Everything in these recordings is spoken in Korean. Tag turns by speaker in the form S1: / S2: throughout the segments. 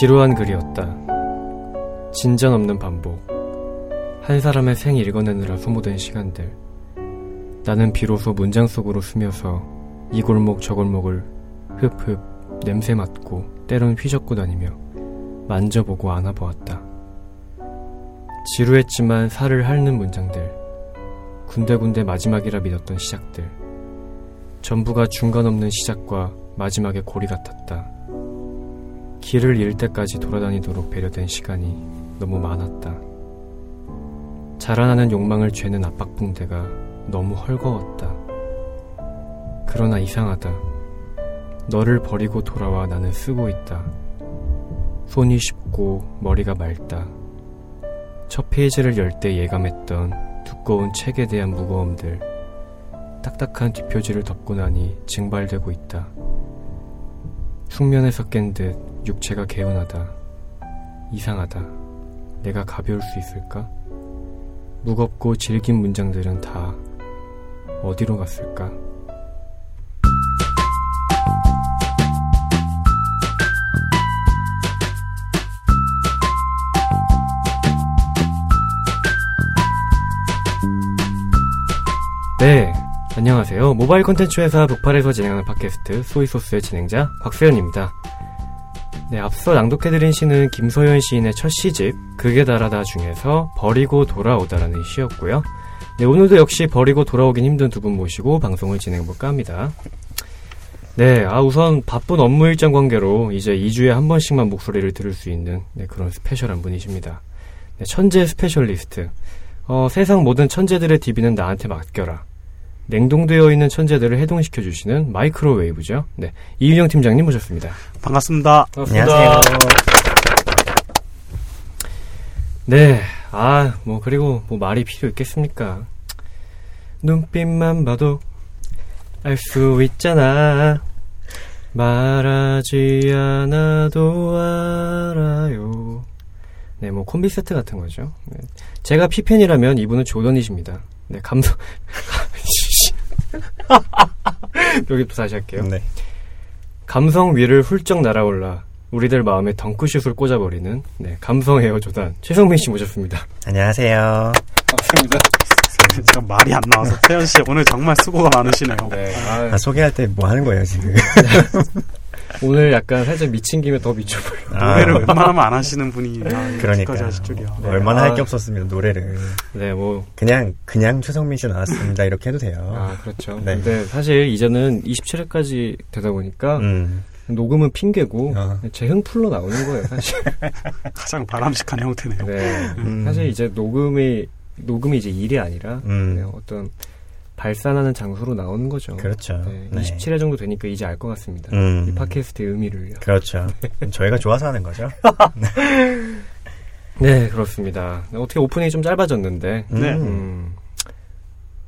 S1: 지루한 글이었다. 진전 없는 반복. 한 사람의 생 읽어내느라 소모된 시간들. 나는 비로소 문장 속으로 스며서 이 골목 저 골목을 흡흡 냄새 맡고 때론 휘젓고 다니며 만져보고 안아보았다. 지루했지만 살을 핥는 문장들. 군데군데 마지막이라 믿었던 시작들. 전부가 중간 없는 시작과 마지막의 고리 같았다. 길을 잃을 때까지 돌아다니도록 배려된 시간이 너무 많았다. 자라나는 욕망을 죄는 압박붕대가 너무 헐거웠다. 그러나 이상하다. 너를 버리고 돌아와 나는 쓰고 있다. 손이 쉽고 머리가 맑다. 첫 페이지를 열 때 예감했던 두꺼운 책에 대한 무거움들. 딱딱한 뒷표지를 덮고 나니 증발되고 있다. 숙면에서 깬 듯 육체가 개운하다. 이상하다. 내가 가벼울 수 있을까? 무겁고 질긴 문장들은 다 어디로 갔을까? 네, 안녕하세요. 모바일 콘텐츠 회사 북팔에서 진행하는 팟캐스트 소이소스의 진행자 곽세현입니다. 네, 앞서 낭독해드린 시는 김소연 시인의 첫 시집 극에 달하다 중에서 버리고 돌아오다라는 시였고요. 네, 오늘도 역시 버리고 돌아오긴 힘든 두 분 모시고 방송을 진행해볼까 합니다. 네, 아 우선 바쁜 업무 일정 관계로 이제 2주에 한 번씩만 목소리를 들을 수 있는 네, 그런 special한 분이십니다. 네, 천재 specialist. 어, 세상 모든 천재들의 DB는 나한테 맡겨라. 냉동되어 있는 천재들을 해동시켜 주시는 마이크로웨이브죠. 네, 이윤영 팀장님 모셨습니다.
S2: 반갑습니다.
S3: 안녕하세요.
S1: 네, 아, 뭐 그리고 뭐 말이 필요 있겠습니까? 눈빛만 봐도 알 수 있잖아. 말하지 않아도 알아요. 네, 뭐 콤비 세트 같은 거죠. 네. 제가 피펜이라면 이분은 조던이십니다. 네, 감성. 여기부터 다시 할게요.
S3: 네.
S1: 감성 위를 훌쩍 날아올라 우리들 마음에 덩크슛을 꽂아버리는 네, 감성 헤어 조단 최성민 씨 모셨습니다.
S3: 안녕하세요.
S1: 반갑습니다.
S2: 제가 말이 안 나와서 태연 씨 오늘 정말 수고가 많으시네요.
S1: 네,
S3: 아,
S1: 아,
S3: 소개할 때 뭐 하는 거예요, 지금?
S1: 오늘 약간 살짝 미친 김에 더 미쳐버려.
S2: 노래를
S3: 아,
S2: 웬만하면 안 하시는 분이 아,
S3: 그러니까.
S2: 하실 줄이야.
S1: 네.
S3: 얼마나
S1: 아.
S3: 할게 없었으면 노래를.
S1: 네, 뭐,
S3: 그냥, 그냥 최성민 씨 나왔습니다. 이렇게 해도 돼요.
S1: 아, 그렇죠.
S3: 네.
S1: 근데 사실 이제는 27회까지 되다 보니까
S3: 음.
S1: 녹음은 핑계고
S3: 어.
S1: 제 흥풀로 나오는 거예요, 사실.
S2: 가장 바람직한 형태네요.
S1: 네.
S3: 음.
S1: 사실 이제 녹음이, 녹음이 이제 일이 아니라
S3: 음.
S1: 네, 어떤 발산하는 장소로 나오는 거죠.
S3: 그렇죠.
S1: 네,
S3: 네.
S1: 27회 정도 되니까 이제 알 것 같습니다.
S3: 음.
S1: 이 팟캐스트의 의미를요.
S3: 그렇죠. 저희가 좋아서 하는 거죠.
S1: 네, 그렇습니다. 어떻게 오프닝이 좀 짧아졌는데,
S2: 네.
S3: 음.
S1: 음,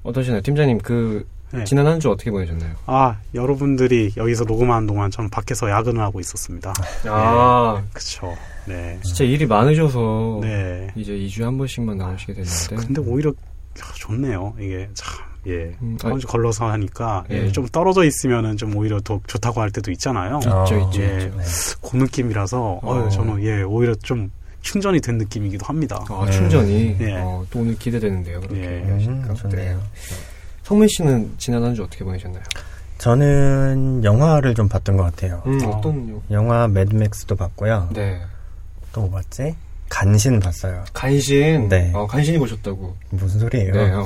S1: 어떠시나요? 팀장님, 그,
S2: 네.
S1: 지난 한 주 어떻게 보내셨나요?
S2: 아 여러분들이 여기서 녹음하는 동안 저는 밖에서 야근을 하고 있었습니다.
S1: 아,
S2: 그쵸. 네.
S1: 진짜 일이 많으셔서,
S2: 네.
S1: 이제 2주에 한 번씩만 나오시게 됐는데.
S2: 근데 오히려 야, 좋네요. 이게 참 예.
S1: 음,
S2: 한
S1: 아니,
S2: 주 걸러서 하니까 예,
S1: 예.
S2: 좀 떨어져 있으면은 좀 오히려 더 좋다고 할 때도 있잖아요.
S3: 어,
S1: 있죠, 있죠,
S2: 예.
S1: 있죠.
S3: 네.
S2: 그 느낌이라서
S1: 어.
S2: 어, 저는 예 오히려 좀 충전이 된 느낌이기도 합니다.
S1: 아,
S3: 네.
S1: 충전이.
S2: 예.
S1: 어, 또 오늘 기대되는데요, 그렇게.
S2: 예.
S1: 하시니까.
S3: 음, 좋네요.
S1: 성민 씨는 지난 한 주 어떻게 보내셨나요?
S3: 저는 영화를 좀 봤던 것 같아요.
S1: 음,
S2: 어.
S1: 어떤, 요-
S3: 영화 매드맥스도 봤고요.
S1: 네.
S3: 또 뭐 봤지? 간신 봤어요.
S1: 간신.
S3: 네.
S1: 어, 간신이 보셨다고.
S3: 무슨 소리예요?
S1: 네, 어,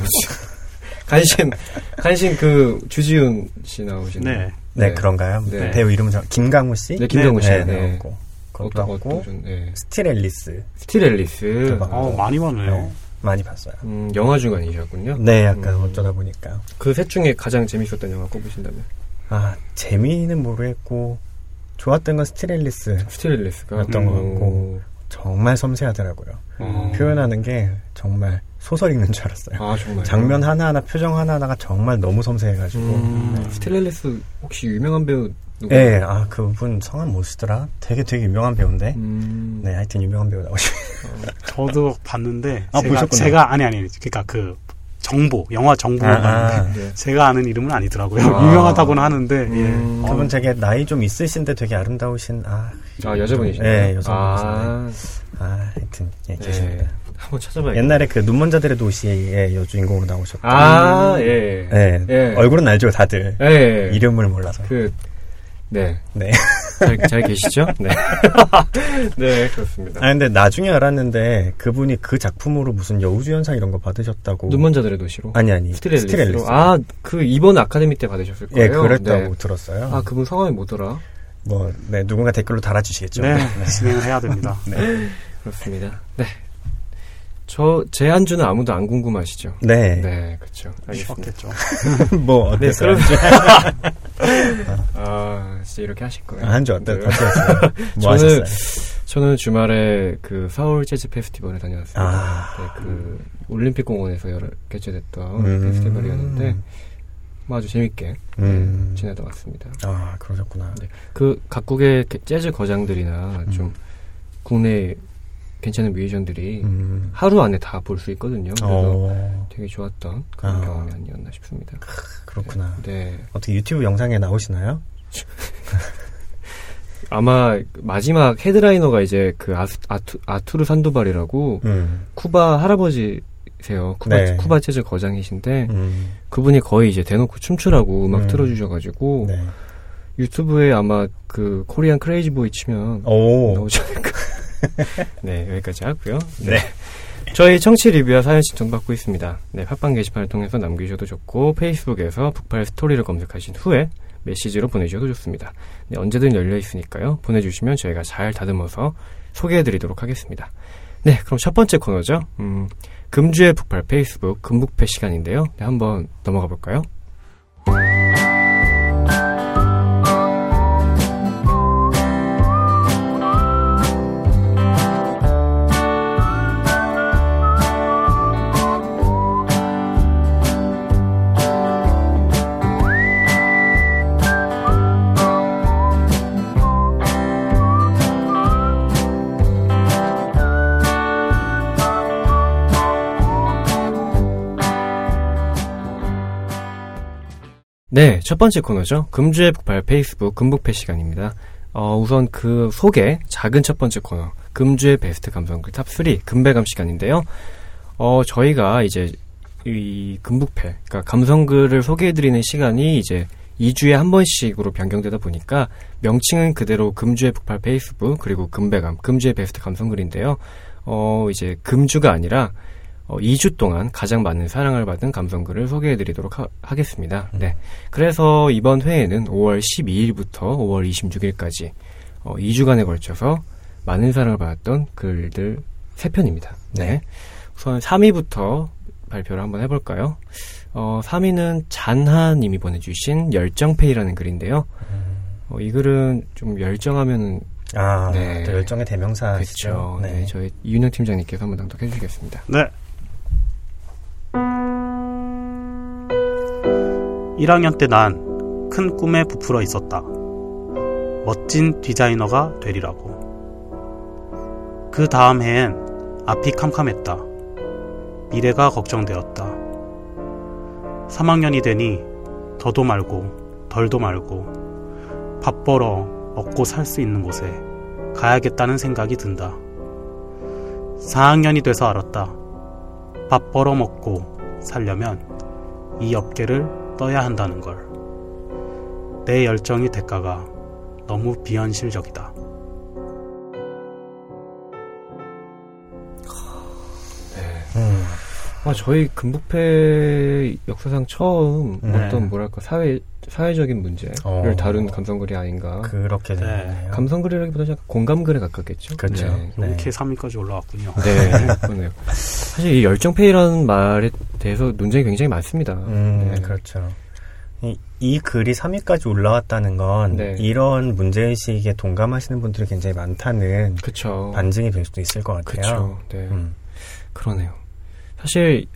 S1: 간신, 간신 그 주지훈 씨 나오신.
S2: 네.
S3: 네, 그런가요?
S1: 네.
S3: 배우 이름은 저, 김강우 씨?
S1: 네, 김경우 씨.
S3: 네,
S1: 네.
S3: 나왔고. 그것도
S1: 좀, 네. Still Alice Still Alice.
S3: 또 봐.
S2: 어, 많이 봤네요.
S3: 네, 많이 봤어요.
S1: 음, 영화 주간이셨군요.
S3: 네, 약간
S1: 음.
S3: 어쩌다 보니까.
S1: 그 셋 중에 가장 재밌었던 영화 꼽으신다면?
S3: 아, 재미는 모르겠고, 좋았던 건
S1: Still Alice. Still Alice가.
S3: 였던 것
S1: 음,
S3: 같고. 정말 섬세하더라고요.
S1: 어.
S3: 표현하는 게 정말 소설 읽는 줄 알았어요.
S1: 아, 정말.
S3: 장면 하나하나, 표정 하나하나가 정말 너무 섬세해가지고.
S1: 음,
S3: 네.
S1: Still Alice 혹시 유명한 배우 누구?
S3: 예, 아, 그분 성함 뭐시더라? 되게 되게 유명한 배우인데.
S1: 음,
S3: 네, 하여튼 유명한 배우 나오시고.
S2: 저도 봤는데
S3: 아,
S2: 제가
S3: 보셨구나.
S2: 제가 아니 아니 그러니까 그 정보 영화 정보를
S3: 아,
S2: 봤는데
S1: 네.
S2: 제가 아는 이름은 아니더라고요.
S1: 아.
S2: 유명하다고는 하는데
S1: 음.
S2: 예.
S3: 그분
S2: 어,
S3: 되게 나이 좀 있으신데 되게 아름다우신, 아,
S1: 아, 여자분이시네요.
S3: 네, 여성분이신데.
S1: 아,
S3: 아, 하여튼, 예,
S1: 네.
S3: 계십니다.
S1: 한번 찾아봐야겠다.
S3: 옛날에 그 눈먼 자들의 도시의 여주인공으로 나오셨고.
S1: 아, 예.
S3: 네,
S1: 예.
S3: 얼굴은 알죠, 다들.
S1: 예.
S3: 이름을 몰라서.
S1: 그, 네.
S3: 네.
S1: 잘, 잘 계시죠? 네. 네, 그렇습니다.
S3: 아, 근데 나중에 알았는데, 그분이 그 작품으로 무슨 여우주연상 이런 거 받으셨다고.
S1: 눈먼 자들의 도시로.
S3: 아니, 아니.
S1: Still Alice로.
S3: Still Alice.
S1: 아, 그 이번 아카데미 때 받으셨을
S3: 예,
S1: 거예요.
S3: 그랬다고
S1: 네.
S3: 들었어요.
S1: 아, 그분 성함이 뭐더라?
S3: 뭐, 네, 누군가 댓글로 달아주시겠죠.
S2: 네, 진행을 해야 됩니다.
S1: 그렇습니다. 네. 저, 제 한 주는 아무도 안 궁금하시죠?
S3: 네.
S1: 네, 그렇죠. 알겠습니다.
S2: 쉬웠겠죠.
S3: 뭐,
S1: 네,
S3: 어땠어요?
S1: 아, 진짜 이렇게 하실 거예요.
S3: 아, 한주 어때,
S1: 네.
S3: 어땠어요? 뭐
S1: 저는-
S3: 하셨어요?
S1: 저는 주말에 그 서울 재즈 페스티벌에 다녀왔습니다.
S3: 아.
S1: 네, 그 올림픽 공원에서 열어 개최됐던
S3: 음.
S1: 페스티벌이었는데 뭐 아주 재밌게 네,
S3: 음.
S1: 지내다 왔습니다.
S3: 아, 그러셨구나.
S1: 네. 그 각국의 그 재즈 거장들이나
S3: 음.
S1: 좀 국내 괜찮은 뮤지션들이
S3: 음.
S1: 하루 안에 다 볼 수 있거든요. 그래서
S3: 어,
S1: 되게 좋았던 그런
S3: 아.
S1: 경험이 아니었나 싶습니다.
S3: 그렇구나.
S1: 네.
S3: 어떻게 유튜브 영상에 나오시나요?
S1: 아마 마지막 headliner가 이제 그 아스, 아투, 아투로 산도발이라고
S3: 음.
S1: 쿠바 할아버지 세요. 쿠바,
S3: 네.
S1: 쿠바 재즈 거장이신데
S3: 음.
S1: 그분이 거의 이제 대놓고 춤추라고 음악
S3: 음.
S1: 틀어주셔가지고
S3: 네.
S1: 유튜브에 아마 그 Korean crazy boy 치면
S3: 오.
S1: 나오지 않을까. 네, 여기까지 하고요.
S3: 네.
S1: 저희 청취 리뷰와 사연 신청 받고 있습니다. 네, 팟빵 게시판을 통해서 남기셔도 좋고 페이스북에서 북팔 스토리를 검색하신 후에 메시지로 보내주셔도 좋습니다. 네, 언제든 열려 있으니까요. 보내주시면 저희가 잘 다듬어서 소개해드리도록 하겠습니다. 네, 그럼 첫 번째 코너죠. 음, 금주의 북팔 페이스북 금북패 시간인데요. 네, 한번 넘어가 볼까요? 첫 번째 코너죠. 금주의 북팔 페이스북 금북페 시간입니다. 어, 우선 그 소개, 작은 첫 번째 코너, 금주의 베스트 감성글 top 3 금배감 시간인데요. 어, 저희가 이제 이 금북페, 그러니까 감성글을 소개해드리는 시간이 이제 2주에 한 번씩으로 변경되다 보니까 명칭은 그대로 금주의 북팔 페이스북 그리고 금배감, 금주의 베스트 감성글인데요. 어, 이제 금주가 아니라 어, 2주 동안 가장 많은 사랑을 받은 감성글을 소개해드리도록 하, 겠습니다 네. 그래서 이번 회에는 5월 12일부터 5월 26일까지 어, 2주간에 걸쳐서 많은 사랑을 받았던 글들 3편입니다. 네. 우선 3위부터 발표를 한번 해볼까요? 어, 3위는 잔하님이 보내주신 열정페이라는 글인데요. 어, 이 글은 좀 열정하면은
S3: 아,
S1: 네.
S3: 또 열정의 대명사시죠.
S1: 그렇죠. 네. 저희 이윤영 팀장님께서 한번 낭독해 주시겠습니다.
S2: 네. 1학년 때 난 큰 꿈에 부풀어 있었다. 멋진 디자이너가 되리라고. 그 다음 해엔 앞이 캄캄했다. 미래가 걱정되었다. 3학년이 되니 더도 말고 덜도 말고 밥 벌어 먹고 살 수 있는 곳에 가야겠다는 생각이 든다. 4학년이 돼서 알았다. 밥 벌어 먹고 살려면 이 업계를 떠야 한다는 걸. 내 열정의 대가가 너무 비현실적이다.
S1: 아, 저희 금북패 역사상 처음
S3: 네.
S1: 어떤 뭐랄까 사회 사회적인 문제를
S3: 어.
S1: 다룬 감성글이 아닌가.
S3: 그렇게
S2: 네.
S3: 되네요.
S1: 감성글이라기보다 약간 공감글에 가깝겠죠.
S3: 그렇죠.
S1: 네.
S3: 네.
S2: 이렇게 3위까지 올라왔군요.
S1: 네, 그러네요. 사실 이 열정페이라는 말에 대해서 논쟁이 굉장히 많습니다.
S3: 음,
S1: 네.
S3: 그렇죠. 이, 이 글이 3위까지 올라왔다는 건
S1: 네.
S3: 이런 문제의식에 동감하시는 분들이 굉장히 많다는
S1: 그쵸.
S3: 반증이 될 수도 있을 것 같아요.
S1: 그쵸. 네.
S3: 음.
S1: 그러네요. 사실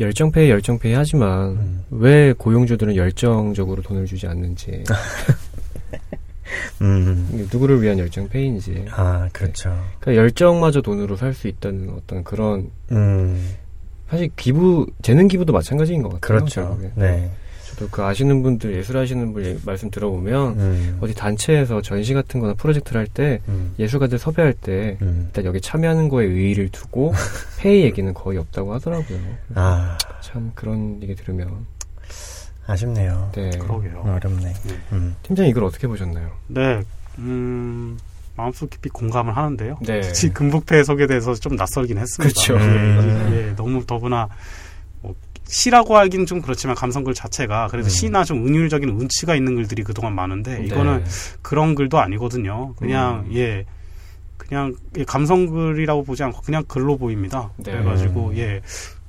S1: 열정페이 열정페이 하지만
S3: 음.
S1: 왜 고용주들은 열정적으로 돈을 주지 않는지
S3: 음.
S1: 누구를 위한 열정페이인지
S3: 아, 그렇죠.
S1: 그러니까 열정마저 돈으로 살 수 있다는 어떤 그런
S3: 음,
S1: 사실 기부 재능 기부도 마찬가지인 것 같아요.
S3: 그렇죠.
S1: 결국에.
S3: 네.
S1: 저도 그 아시는 분들 예술 하시는 분 말씀 들어보면
S3: 음.
S1: 어디 단체에서 전시 같은 거나 프로젝트를 할때
S3: 음.
S1: 예술가들 섭외할 때
S3: 음.
S1: 일단 여기 참여하는 거에 의의를 두고 페이 얘기는 거의 없다고 하더라고요.
S3: 아,
S1: 참 그런 얘기 들으면
S3: 아쉽네요.
S1: 네.
S2: 그러게요.
S3: 어렵네.
S2: 네.
S3: 음.
S1: 팀장님 이걸 어떻게 보셨나요?
S2: 네, 음, 마음속 깊이 공감을 하는데요.
S1: 네.
S2: 특히 금북패 소개에 대해서 좀 낯설긴 했습니다.
S3: 음.
S2: 예, 예, 너무 더구나 뭐, 시라고 하긴 좀 그렇지만 감성글 자체가 그래도
S3: 음.
S2: 시나 좀 은율적인 운치가 있는 글들이 그동안 많은데
S1: 네.
S2: 이거는 그런 글도 아니거든요. 그냥
S1: 음.
S2: 예. 그냥 예, 감성글이라고 보지 않고 그냥 글로 보입니다.
S1: 네.
S2: 그래가지고
S3: 음.
S2: 예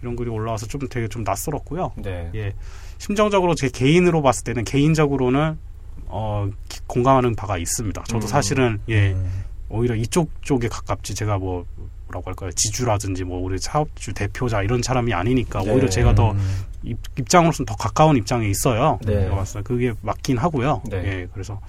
S2: 이런 글이 올라와서 좀 되게 좀 낯설었고요.
S1: 네.
S2: 예 심정적으로 제 개인으로 봤을 때는 개인적으로는 어 기- 공감하는 바가 있습니다. 저도
S1: 음.
S2: 사실은 예
S3: 음.
S2: 오히려 이쪽 쪽에 가깝지 제가 뭐 뭐라고 할까요 지주라든지 뭐 우리 사업주 대표자 이런 사람이 아니니까
S1: 네.
S2: 오히려 제가 더
S3: 음.
S2: 입, 입장으로서는 더 가까운 입장에 있어요.
S1: 네.
S2: 제가 때 그게 맞긴 하고요.
S1: 네.
S2: 예, 그래서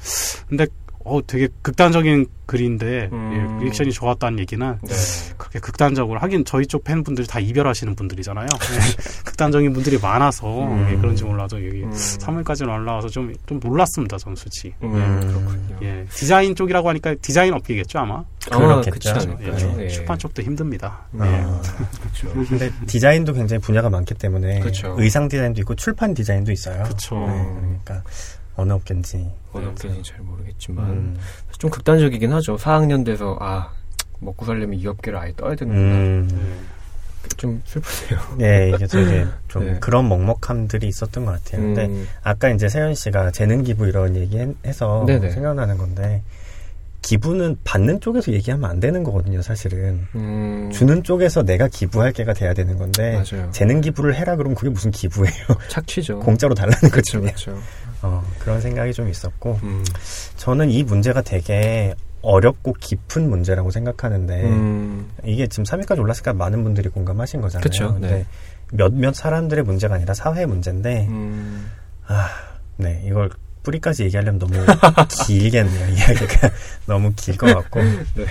S2: 근데 어 되게 극단적인 글인데
S1: 음.
S2: 예, 리액션이 좋았다는 얘기는
S1: 네.
S2: 그렇게 극단적으로 하긴 저희 쪽 팬분들이 다 이별하시는 분들이잖아요. 예, 극단적인 분들이 많아서
S3: 음.
S2: 예, 그런지 몰라도 여기
S1: 음.
S2: 3월까지는 올라와서 좀 좀 놀랐습니다. 저는 솔직히.
S1: 음,
S3: 음.
S1: 그렇군요.
S2: 예, 디자인 쪽이라고 하니까 디자인 업계겠죠 아마.
S1: 아마
S3: 그렇겠죠.
S2: 예,
S1: 예.
S2: 출판 쪽도 힘듭니다. 예.
S3: 아.
S1: 그렇죠.
S3: 근데 디자인도 굉장히 분야가 많기 때문에
S1: 그쵸.
S3: 의상 디자인도 있고 출판 디자인도 있어요.
S2: 그쵸.
S3: 네, 그러니까 어느 업계인지.
S1: 어느 업계인지 잘 모르겠지만
S3: 음.
S1: 좀 극단적이긴 하죠. 4학년 돼서 아 먹고 살려면 이 업계를 아예 떠야 되는구나.
S3: 음.
S2: 예.
S1: 좀 슬프네요.
S3: 예, 이게 되게 좀
S1: 네.
S3: 그런 먹먹함들이 있었던 것 같아요. 근데
S1: 음,
S3: 아까 이제 세현 씨가 재능 기부 이런 얘기 해서
S1: 네네.
S3: 생각나는 건데 기부는 받는 쪽에서 얘기하면 안 되는 거거든요, 사실은.
S1: 음,
S3: 주는 쪽에서 내가 기부할 게가 돼야 되는 건데
S1: 맞아요.
S3: 재능 기부를 해라 그러면 그게 무슨 기부예요?
S1: 착취죠.
S3: 공짜로 달라는 거죠.
S1: 그렇죠.
S3: 어, 그런 생각이 좀 있었고
S1: 음,
S3: 저는 이 문제가 되게 어렵고 깊은 문제라고 생각하는데
S1: 음,
S3: 이게 지금 3위까지 올랐으니까 많은 분들이 공감하신 거잖아요.
S1: 그쵸,
S3: 근데
S1: 네.
S3: 몇몇 사람들의 문제가 아니라 사회 문제인데
S1: 음,
S3: 아, 네 이걸 뿌리까지 얘기하려면 너무 길겠네요. 이야기가 너무 길 것 같고.
S1: 네.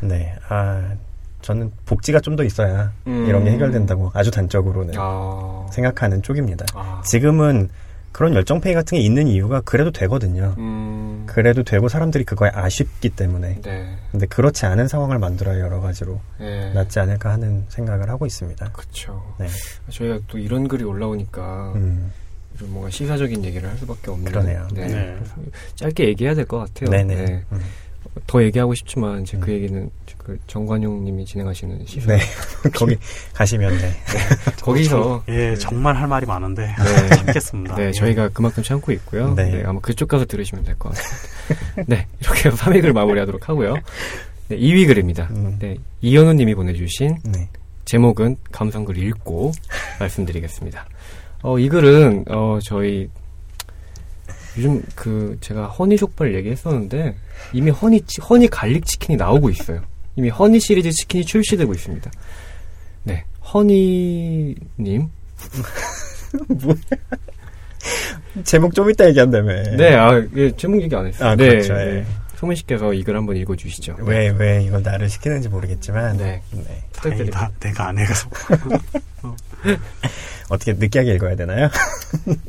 S3: 네, 아 저는 복지가 좀 더 있어야
S1: 음.
S3: 이런 게 해결된다고 아주 단적으로는
S1: 아,
S3: 생각하는 쪽입니다.
S1: 아,
S3: 지금은 그런 열정페이 같은 게 있는 이유가 그래도 되거든요.
S1: 음,
S3: 그래도 되고 사람들이 그거에 아쉽기 때문에.
S1: 네,
S3: 근데 그렇지 않은 상황을 만들어야 여러 가지로
S1: 네,
S3: 낫지 않을까 하는 생각을 하고 있습니다.
S1: 그렇죠.
S3: 네.
S1: 저희가 또 이런 글이 올라오니까
S3: 음,
S1: 좀 뭔가 시사적인 얘기를 할 수밖에 없는.
S3: 그러네요.
S1: 네.
S2: 네.
S1: 짧게 얘기해야 될 것 같아요.
S3: 네네.
S1: 네.
S3: 음.
S1: 더 얘기하고 싶지만 이제 그
S3: 음.
S1: 얘기는 그 정관용님이 진행하시는 시사.
S3: 네. 거기 가시면 네.
S1: 거기서
S2: 예, 정말 할 말이 많은데
S1: 네.
S2: 참겠습니다.
S1: 네,
S2: 예.
S1: 저희가 그만큼 참고 있고요.
S3: 네.
S1: 네. 아마 그쪽 가서 들으시면 될 것 같습니다. 네, 이렇게 해서 3위 글 마무리하도록 하고요. 네, 2위 글입니다.
S3: 음.
S1: 네, 이현우 님이 보내주신
S3: 네.
S1: 제목은 감성글 읽고 말씀드리겠습니다. 어, 이 글은, 어, 저희, 요즘 그, 제가 honey 족발 얘기했었는데, 이미 honey, 치- honey garlic 치킨이 나오고 있어요. 이미 honey 시리즈 치킨이 출시되고 있습니다. 네, 허니님.
S3: 제목 좀 이따 얘기한다며.
S1: 네, 아, 예, 제목 얘기 안 했어요.
S3: 아,
S1: 네,
S3: 그렇죠.
S1: 네.
S3: 예.
S1: 소민 씨께서 이글 한번 읽어주시죠.
S3: 왜, 왜 이걸 나를 시키는지 모르겠지만.
S1: 네.
S3: 네.
S2: 다행이다. 내가 안 해가서.
S3: 어떻게 느끼하게 읽어야 되나요?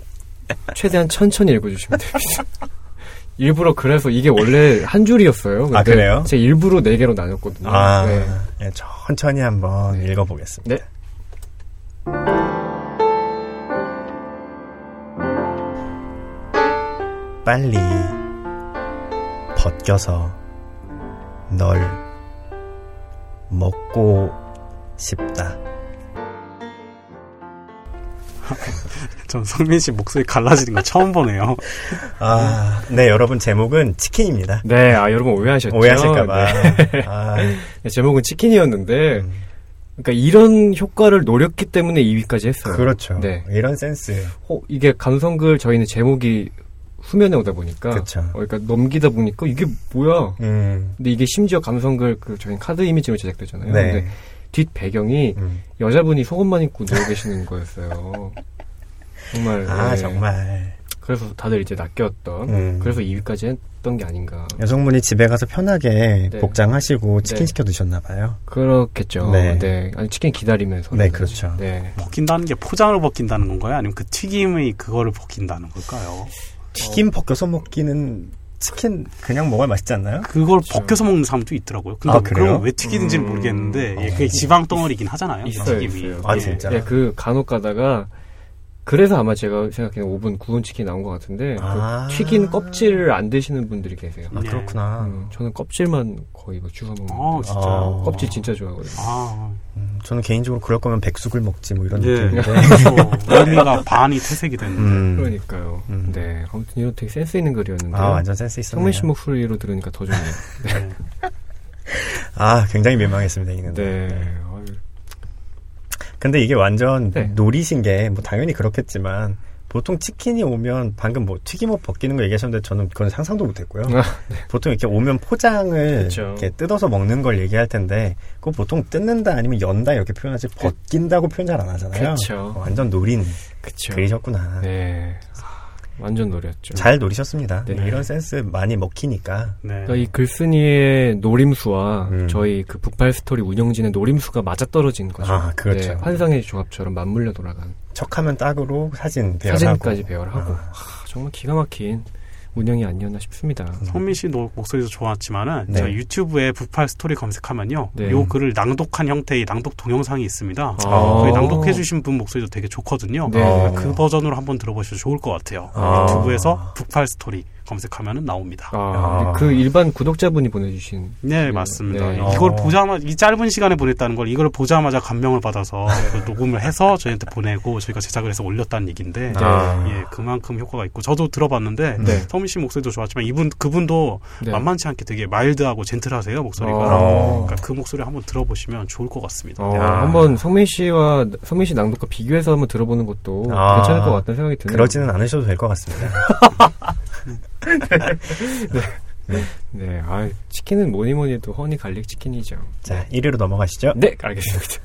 S1: 최대한 천천히 읽어주시면 됩니다. 일부러 그래서 이게 원래 한 줄이었어요.
S3: 아, 그래요?
S1: 제가 일부러 네 개로 나눴거든요.
S3: 아,
S1: 네.
S3: 예, 천천히 한번
S1: 네.
S3: 읽어보겠습니다.
S1: 네.
S3: 빨리 벗겨서 널 먹고 싶다.
S2: 전 성민 씨 목소리 갈라지는 거 처음 보네요.
S3: 아, 네, 여러분 제목은 치킨입니다.
S1: 네, 아, 여러분 오해하셨죠?
S3: 오해하실까봐.
S1: 네.
S3: 아,
S1: 네, 제목은 치킨이었는데,
S3: 음,
S1: 그러니까 이런 효과를 노렸기 때문에 2위까지 했어요.
S3: 그렇죠.
S1: 네.
S3: 이런 센스.
S1: 어, 이게 감성글 저희는 제목이 후면에 오다 보니까,
S3: 그쵸.
S1: 어, 그러니까 넘기다 보니까 이게 뭐야?
S3: 음,
S1: 근데 이게 심지어 감성글 그 저희 카드 이미지로 제작되잖아요.
S3: 네.
S1: 근데 뒷 배경이
S3: 음.
S1: 여자분이 속옷만 입고 누워 계시는 거였어요. 정말.
S3: 아,
S1: 네.
S3: 정말.
S1: 그래서 다들 이제 낚였던.
S3: 음.
S1: 그래서 2위까지 있었던 게 아닌가.
S3: 여성분이 집에 가서 편하게
S1: 네.
S3: 복장하시고 치킨
S1: 네.
S3: 시켜 드셨나 봐요.
S1: 그렇겠죠.
S3: 네.
S1: 네. 아니 치킨 기다리면서.
S3: 네, 그렇죠.
S1: 네.
S2: 벗긴다는 게 포장을 벗긴다는 건가요? 아니면 그 튀김의 그거를 벗긴다는 걸까요?
S3: 튀김 벗겨서 먹기는 치킨 그냥 먹어야 맛있지 않나요?
S2: 그걸
S1: 그렇죠.
S2: 벗겨서 먹는 사람도 있더라고요. 근데
S3: 아, 그래요?
S2: 그러면 왜 튀기는지는
S1: 음.
S2: 모르겠는데 예,
S3: 어.
S2: 그게 지방 덩어리긴 하잖아요.
S1: 있어요,
S2: 튀김이.
S1: 있어요.
S3: 아,
S2: 예.
S3: 진짜?
S1: 예, 그 간혹 가다가 그래서 아마 제가 생각하는 오븐 구운 치킨 나온 것 같은데
S3: 아.
S1: 그 튀긴 껍질을 안 드시는 분들이 계세요.
S3: 아,
S2: 예.
S3: 그렇구나.
S1: 음, 저는 껍질만 거의 뭐 주워 먹는데
S2: 아, 진짜요?
S3: 아.
S1: 껍질 진짜 좋아하거든요.
S2: 아,
S3: 음, 저는 개인적으로 그럴 거면 백숙을 먹지 뭐 이런
S2: 예.
S3: 느낌인데.
S2: 그래서 원리가 반이 퇴색이 됐는데.
S3: 음.
S1: 그러니까요.
S3: 음.
S1: 네, 아무튼 이런 되게 센스 있는 글이었는데
S3: 아, 완전 센스 있었네요.
S1: 성민 씨 목소리로 들으니까 더 좋네요.
S2: 네.
S3: 아, 굉장히 민망했습니다, 이는.
S1: 네. 어휴,
S3: 근데 이게 완전
S1: 네.
S3: 노리신 게, 뭐, 당연히 그렇겠지만, 보통 치킨이 오면, 방금 뭐, 튀김옷 벗기는 거 얘기하셨는데, 저는 그건 상상도 못 했고요.
S1: 아,
S3: 보통 이렇게 오면 포장을,
S1: 그쵸.
S3: 이렇게 뜯어서 먹는 걸 얘기할 텐데, 그거 보통 뜯는다 아니면 연다 이렇게 표현하지, 벗긴다고 표현 잘 안 하잖아요. 어, 완전 노린
S1: 그쵸.
S3: 글이셨구나.
S1: 네. 완전 노렸죠.
S3: 잘 노리셨습니다.
S1: 네.
S3: 이런 센스 많이 먹히니까.
S2: 네.
S1: 그러니까 이 글쓴이의 노림수와
S3: 음.
S1: 저희 그 북팔 스토리 운영진의 노림수가 맞아떨어진 거죠.
S3: 아, 그렇죠.
S1: 네, 환상의 조합처럼 맞물려 돌아간
S3: 척하면 딱으로 사진 배열하고.
S1: 사진까지 배열하고
S3: 아.
S1: 하, 정말 기가 막힌 운영이 아니었나 싶습니다.
S2: 성민 씨 노- 목소리도 좋았지만은
S3: 네.
S2: 제가 유튜브에 북팔 스토리 검색하면요,
S1: 네.
S2: 요 글을 낭독한 형태의 낭독 동영상이 있습니다.
S1: 아.
S2: 낭독해주신 분 목소리도 되게 좋거든요.
S1: 네.
S3: 어.
S2: 그 버전으로 한번 들어보셔도 좋을 것 같아요.
S3: 아.
S2: 유튜브에서 북팔 스토리 검색하면은 나옵니다.
S1: 아,
S3: 아.
S1: 그 일반 구독자분이 보내주신
S2: 네,
S1: 네.
S2: 맞습니다.
S1: 네.
S2: 이걸
S3: 어.
S2: 보자마자, 이 짧은 시간에 보냈다는 걸 이걸 보자마자 감명을 받아서 그 녹음을 해서 저희한테 보내고 저희가 제작을 해서 올렸다는 얘기인데,
S1: 네.
S3: 아.
S2: 예, 그만큼 효과가 있고, 저도 들어봤는데,
S1: 네.
S2: 성민 씨 목소리도 좋았지만, 이분, 그분도
S1: 네.
S2: 만만치 않게 되게 마일드하고 젠틀하세요, 목소리가.
S1: 어.
S2: 그러니까 그 목소리 한번 들어보시면 좋을 것 같습니다.
S1: 어,
S3: 야.
S1: 한번 성민 씨와 성민 씨 낭독과 비교해서 한번 들어보는 것도
S3: 아.
S1: 괜찮을 것 같다는 생각이 드네요.
S3: 그러지는 않으셔도 될 것 같습니다.
S1: 네, 아 치킨은 뭐니 뭐니 해도 honey garlic 치킨이죠.
S3: 자, 1위로 넘어가시죠.
S1: 네, 알겠습니다.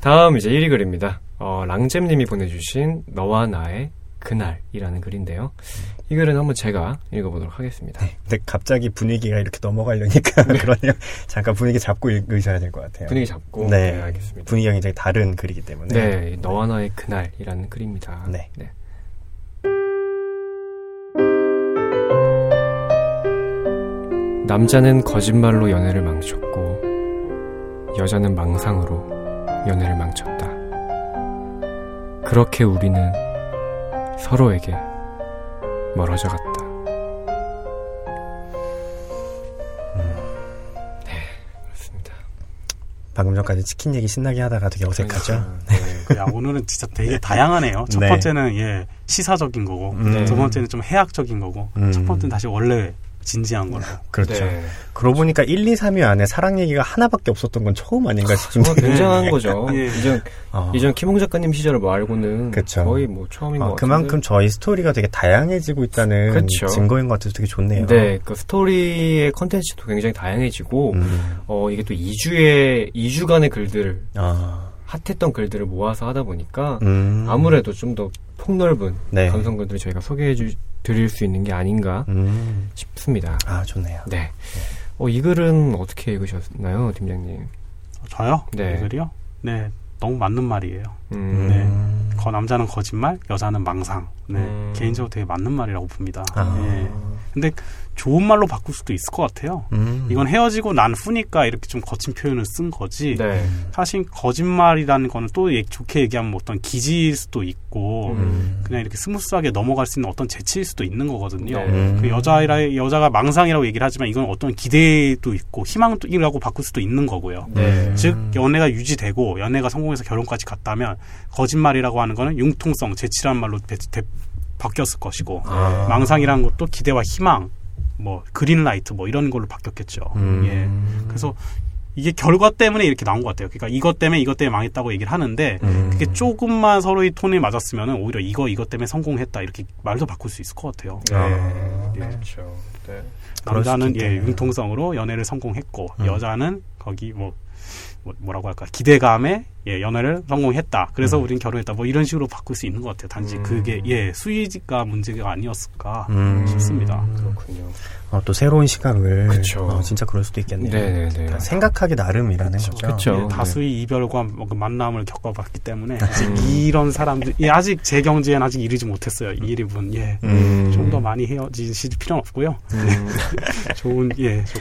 S1: 다음 이제 1위 글입니다. 어, 랑잼님이 보내주신 너와 나의 그날이라는 글인데요. 이 글은 한번 제가 읽어보도록 하겠습니다.
S3: 근데 갑자기 분위기가 이렇게 넘어가려니까 그러네요. 잠깐 분위기 잡고 읽으셔야 될 것 같아요.
S1: 분위기 잡고
S3: 네.
S1: 네, 알겠습니다.
S3: 분위기가 굉장히 다른 글이기 때문에.
S1: 네, 너와 나의 그날이라는 글입니다.
S3: 네.
S1: 남자는 거짓말로 연애를 망쳤고 여자는 망상으로 연애를 망쳤다. 그렇게 우리는 서로에게 멀어져 갔다. 네, 그렇습니다.
S3: 방금 전까지 치킨 얘기 신나게 하다가 되게 어색하죠.
S2: 네, 야, 오늘은 진짜 되게 다양하네요. 첫
S3: 네.
S2: 번째는 예 시사적인 거고,
S3: 음.
S2: 두 번째는 좀 해학적인 거고,
S3: 음.
S2: 첫 번째는 다시 원래 진지한 걸로.
S3: 그렇죠.
S1: 네.
S3: 그러고 보니까 1, 2, 3위 안에 사랑 얘기가 하나밖에 없었던 건 처음 아닌가
S1: 정말
S3: 싶은데.
S1: 굉장한 거죠.
S2: 예.
S1: 이전
S3: 어.
S1: 이전 김홍 작가님 시절 말고는
S3: 그쵸.
S1: 거의 뭐 처음인
S3: 어,
S1: 것 같은데.
S3: 그만큼 저희 스토리가 되게 다양해지고 있다는
S1: 그쵸.
S3: 증거인 것 같아서 되게 좋네요.
S1: 네, 그 스토리의 컨텐츠도 굉장히 다양해지고
S3: 음.
S1: 어 이게 또 2주의 2주간의 글들을
S3: 아.
S1: 핫했던 글들을 모아서 하다 보니까
S3: 음.
S1: 아무래도 좀 더 폭넓은
S3: 네.
S1: 감성 글들을 저희가 소개해 주, 드릴 수 있는 게 아닌가
S3: 음.
S1: 싶습니다.
S3: 아, 좋네요.
S1: 네. 어, 이 글은 어떻게 읽으셨나요, 팀장님?
S2: 저요?
S1: 네.
S2: 이 글이요? 네, 너무 맞는 말이에요.
S1: 음,
S3: 음.
S2: 거 남자는 거짓말, 여자는 망상. 네,
S1: 음.
S2: 개인적으로 되게 맞는 말이라고 봅니다.
S3: 아.
S2: 예. 근데 좋은 말로 바꿀 수도 있을 것 같아요.
S3: 음.
S2: 이건 헤어지고 난 후니까 이렇게 좀 거친 표현을 쓴 거지.
S1: 네.
S2: 사실 거짓말이라는 거는 또 얘- 좋게 얘기하면 뭐 어떤 기지일 수도 있고
S1: 음.
S2: 그냥 이렇게 smooth하게 넘어갈 수 있는 어떤 재치일 수도 있는 거거든요.
S1: 네.
S3: 음.
S2: 그 여자라 여자가 망상이라고 얘기를 하지만 이건 어떤 기대도 있고 희망이라고 바꿀 수도 있는 거고요.
S1: 네.
S2: 즉 연애가 유지되고 연애가 성공해서 결혼까지 갔다면 거짓말이라고 하는 거는 융통성, 재치라는 말로 대- 대- 바뀌었을 것이고
S3: 아.
S2: 망상이라는 것도 기대와 희망, 뭐 그린라이트 뭐 이런 걸로 바뀌었겠죠.
S3: 음.
S2: 예. 그래서 이게 결과 때문에 이렇게 나온 것 같아요. 그러니까 이것 때문에 이것 때문에 망했다고 얘기를 하는데
S3: 음.
S2: 그게 조금만 서로의 톤이 맞았으면 오히려 이거 이것 때문에 성공했다 이렇게 말도 바꿀 수 있을 것 같아요.
S3: 아.
S2: 예.
S1: 그렇죠. 네.
S3: 그럴
S2: 남자는 예. 융통성으로 연애를 성공했고
S3: 음.
S2: 여자는 거기 뭐, 뭐- 뭐라고 할까 기대감에 예, 연애를 성공했다. 그래서
S3: 음.
S2: 우린 결혼했다. 뭐 이런 식으로 바꿀 수 있는 것 같아요. 단지
S1: 음.
S2: 그게 예 수위가 문제가 아니었을까
S3: 음.
S2: 싶습니다.
S1: 그렇군요.
S3: 어, 또 새로운 시각을
S1: 그쵸.
S3: 어, 진짜 그럴 수도 있겠네요.
S1: 네네네.
S3: 생각하기 나름이라는 거죠.
S1: 그쵸.
S2: 예, 다수의 이별과 뭐그 만남을 겪어봤기 때문에 아직
S1: 음.
S2: 이런 사람들 예, 아직 제 경지에는 아직 이르지 못했어요. 이 일분 예.
S3: 음.
S2: 좀더 많이 헤어지실 필요는 없고요.
S1: 음,
S2: 좋은 예 좋,